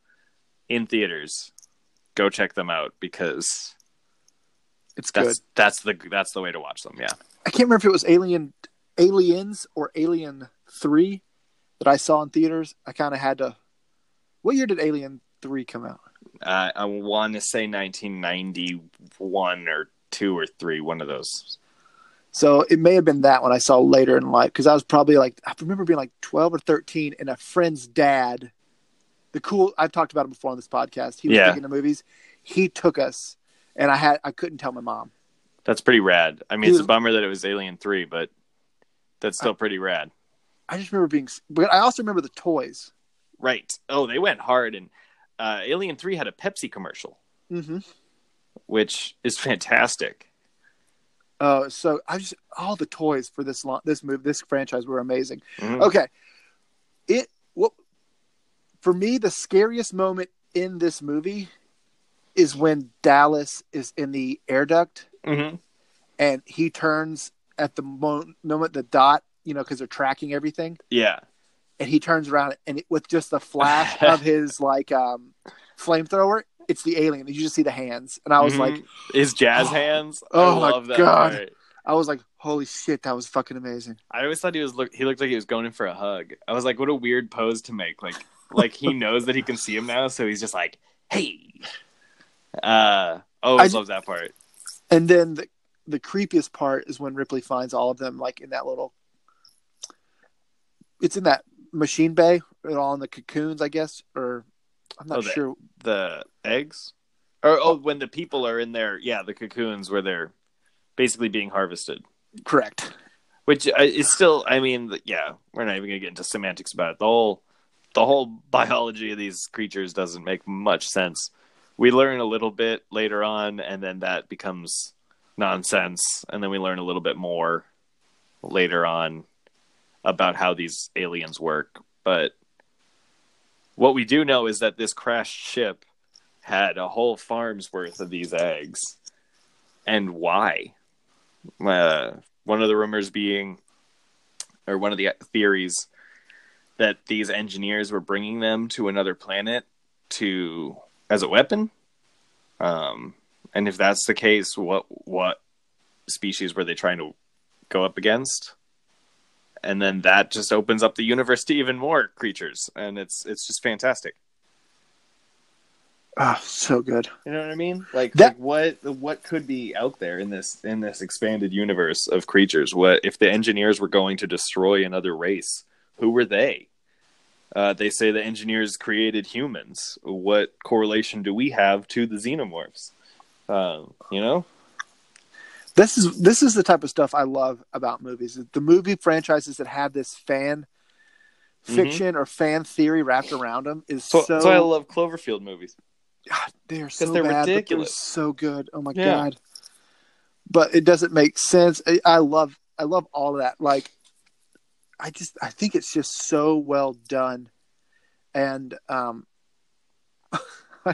in theaters, go check them out because It's good. that's that's the that's the way to watch them. Yeah, I can't remember if it was Alien, Aliens or Alien Three that I saw in theaters. I kind of had to. What year did Alien Three come out? uh, I want to say 1991 or two or three, one of those. So it may have been that one I saw later in life because I was probably like I remember being like twelve or thirteen, and a friend's dad, the cool I've talked about him before on this podcast. He was Yeah. big into movies. He took us, and I had I couldn't tell my mom. That's pretty rad. I mean, He it's a bummer that it was Alien Three, but that's still pretty rad. I just remember being, but I also remember the toys. Right. Oh, they went hard, and uh, Alien Three had a Pepsi commercial, Mm-hmm. which is fantastic. Uh, so I just all the toys for this long, this move, this franchise were amazing. Mhm. Okay, it what for me the scariest moment in this movie is when Dallas is in the air duct Mhm. and he turns at the mo- moment the dot, you know, because they're tracking everything, Yeah. and he turns around and it, with just the flash of his like um, flamethrower, it's the alien. You just see the hands, and I was Mhm. like, his jazz Oh. hands. Oh I my love that God. part. I was like, holy shit, that was fucking amazing. I always thought he was look. He looked like he was going in for a hug. I was like, what a weird pose to make. Like, like he knows that he can see him now, so he's just like, hey. Uh. Oh, I I- love that part. And then the the creepiest part is when Ripley finds all of them like in that little. It's in that machine bay, all in the cocoons, I guess, or I'm not Oh, the- sure. The eggs, or oh, when the people are in there, yeah, the cocoons where they're basically being harvested. Correct. which uh, is still i mean yeah we're not even gonna get into semantics about it the whole the whole biology of these creatures doesn't make much sense we learn a little bit later on and then that becomes nonsense and then we learn a little bit more later on about how these aliens work but What we do know is that this crashed ship had a whole farm's worth of these eggs, and why? Uh, one of the rumors being, or one of the theories, that these engineers were bringing them to another planet to as a weapon. Um, and if that's the case, what what species were they trying to go up against? And then that just opens up the universe to even more creatures, and it's it's just fantastic. Oh, so good. You know what I mean? Like, that... like what what could be out there in this in this expanded universe of creatures? What if the engineers were going to destroy another race? Who were they? Uh, they say the engineers created humans. What correlation do we have to the xenomorphs? Uh, you know, this is this is the type of stuff I love about movies. The movie franchises that have this fan mm-hmm. fiction mm-hmm. or fan theory wrapped around them is so. so... That's why I love Cloverfield movies. God, they're so they're bad, ridiculous. They're so good. Oh my yeah. god! But it doesn't make sense. I, I love I love all of that. Like I just I think it's just so well done, and um,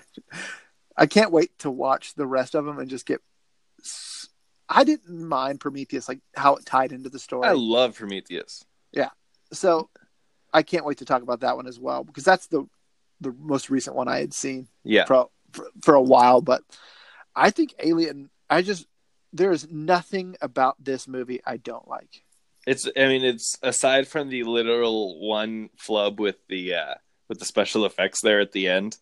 I can't wait to watch the rest of them and just get. I didn't mind Prometheus, like how it tied into the story. I love Prometheus. Yeah, so I can't wait to talk about that one as well because that's the the most recent one I had seen. Yeah, for for, for a while, but I think Alien. I just there is nothing about this movie I don't like. It's I mean it's aside from the literal one flub with the uh with the special effects there at the end.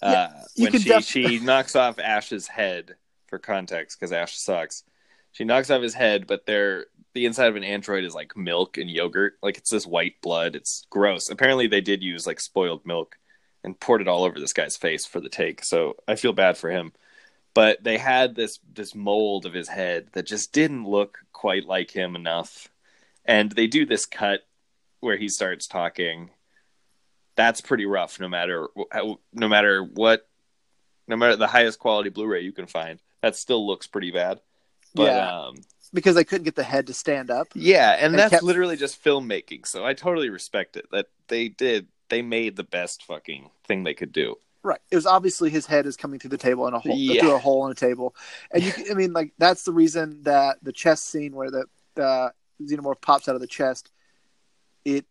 Uh when she def- she knocks off Ash's head for context cuz Ash sucks. She knocks off his head but they're the inside of an android is like milk and yogurt. Like it's this white blood. It's gross. Apparently they did use like spoiled milk and poured it all over this guy's face for the take. So I feel bad for him. But they had this this mold of his head that just didn't look quite like him enough and they do this cut where he starts talking that's pretty rough no matter no matter what no matter the highest quality blu-ray you can find that still looks pretty bad but yeah. um because they couldn't get the head to stand up yeah and, and that's kept... literally just filmmaking so i totally respect it that they did they made the best fucking thing they could do right it was obviously his head is coming through the table in a hole yeah. through a hole in a table and you i mean like that's the reason that the chest scene where the the xenomorph pops out of the chest, it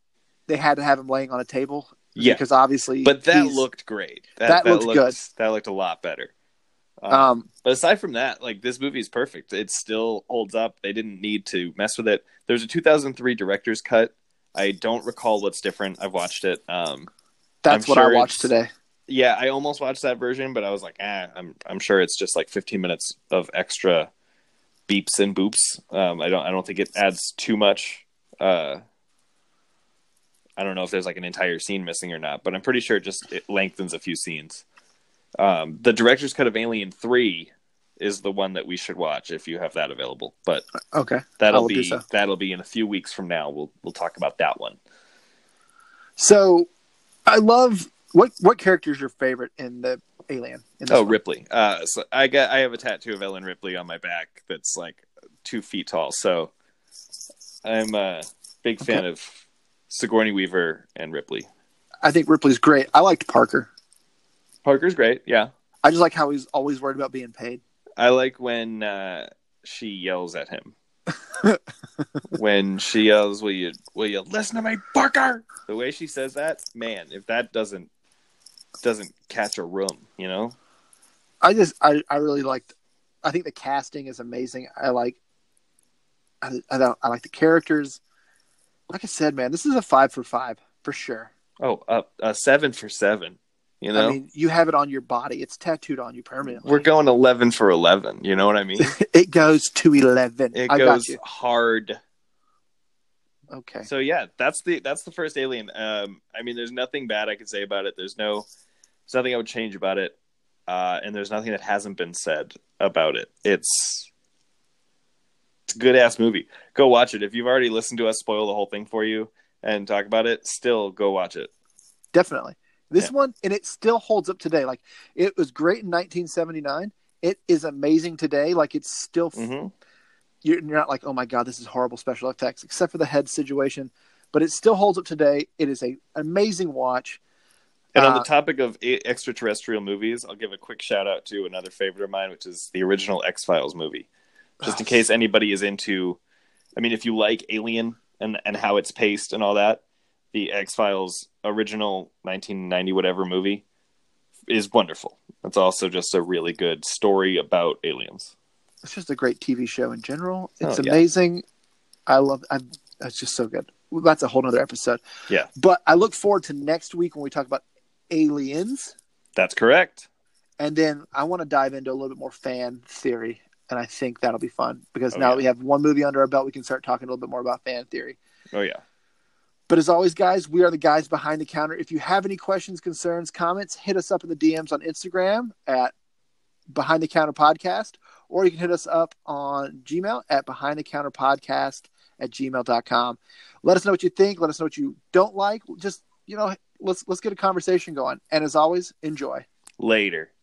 they had to have him laying on a table. Yeah, because obviously, but that looked great. That, that, that looked, looked, good. That looked a lot better. Um, um, but aside from that, like this movie is perfect. It still holds up. They didn't need to mess with it. There's a 2003 director's cut. I don't recall what's different. I've watched it. Um, That's I'm what sure I watched today. Yeah, I almost watched that version, but I was like, ah, I'm I'm sure it's just like 15 minutes of extra beeps and boops. Um, I don't I don't think it adds too much. Uh, I don't know if there's like an entire scene missing or not, but I'm pretty sure it just it lengthens a few scenes. Um, the director's cut of Alien Three is the one that we should watch if you have that available. But okay, that'll be so. that'll be in a few weeks from now. We'll we'll talk about that one. So, I love what what character is your favorite in the Alien. oh, one. Ripley. Uh, so I got I have a tattoo of Ellen Ripley on my back that's like two feet tall. So I'm a big fan of Sigourney Weaver and Ripley. I think Ripley's great. I liked Parker. Parker's great. Yeah. I just like how he's always worried about being paid. I like when uh, she yells at him. when she yells, "Will you will you listen to me, Parker?" The way she says that, man, if that doesn't doesn't catch a room, you know. I just I I really liked. I think the casting is amazing. I like. I I, don't, I like the characters. Like I said, man, this is a five for five for sure. Oh, uh, a seven for seven. You know, I mean, you have it on your body; it's tattooed on you permanently. We're going eleven for eleven. You know what I mean? it goes to eleven. It I goes hard. Okay. So yeah, that's the that's the first Alien. Um, I mean, there's nothing bad I could say about it. There's no, there's nothing I would change about it, uh, and there's nothing that hasn't been said about it. It's it's a good ass movie. Go watch it. If you've already listened to us spoil the whole thing for you and talk about it, still go watch it. Definitely. This yeah. one, and it still holds up today. Like it was great in 1979. It is amazing today. Like it's still. Mm-hmm you're, you're not like, oh my god, this is horrible special effects, except for the head situation. But it still holds up today. It is a amazing watch. And on the uh, topic of extraterrestrial movies, I'll give a quick shout out to another favorite of mine, which is the original X Files movie. Just in case anybody is into, I mean, if you like Alien and and how it's paced and all that, the X Files original 1990 whatever movie is wonderful. It's also just a really good story about aliens. It's just a great TV show in general. It's oh, amazing. Yeah. I love. I'm. it's just so good. That's a whole other episode. Yeah. But I look forward to next week when we talk about aliens. That's correct. And then I want to dive into a little bit more fan theory, and I think that'll be fun because oh, now yeah. we have one movie under our belt, we can start talking a little bit more about fan theory. Oh yeah. But as always, guys, we are the guys behind the counter. If you have any questions, concerns, comments, hit us up in the DMs on Instagram at Behind the Counter Podcast, or you can hit us up on Gmail at Behind the Counter Podcast at gmail.com. Let us know what you think. Let us know what you don't like. Just, you know, let's let's get a conversation going. And as always, enjoy. Later.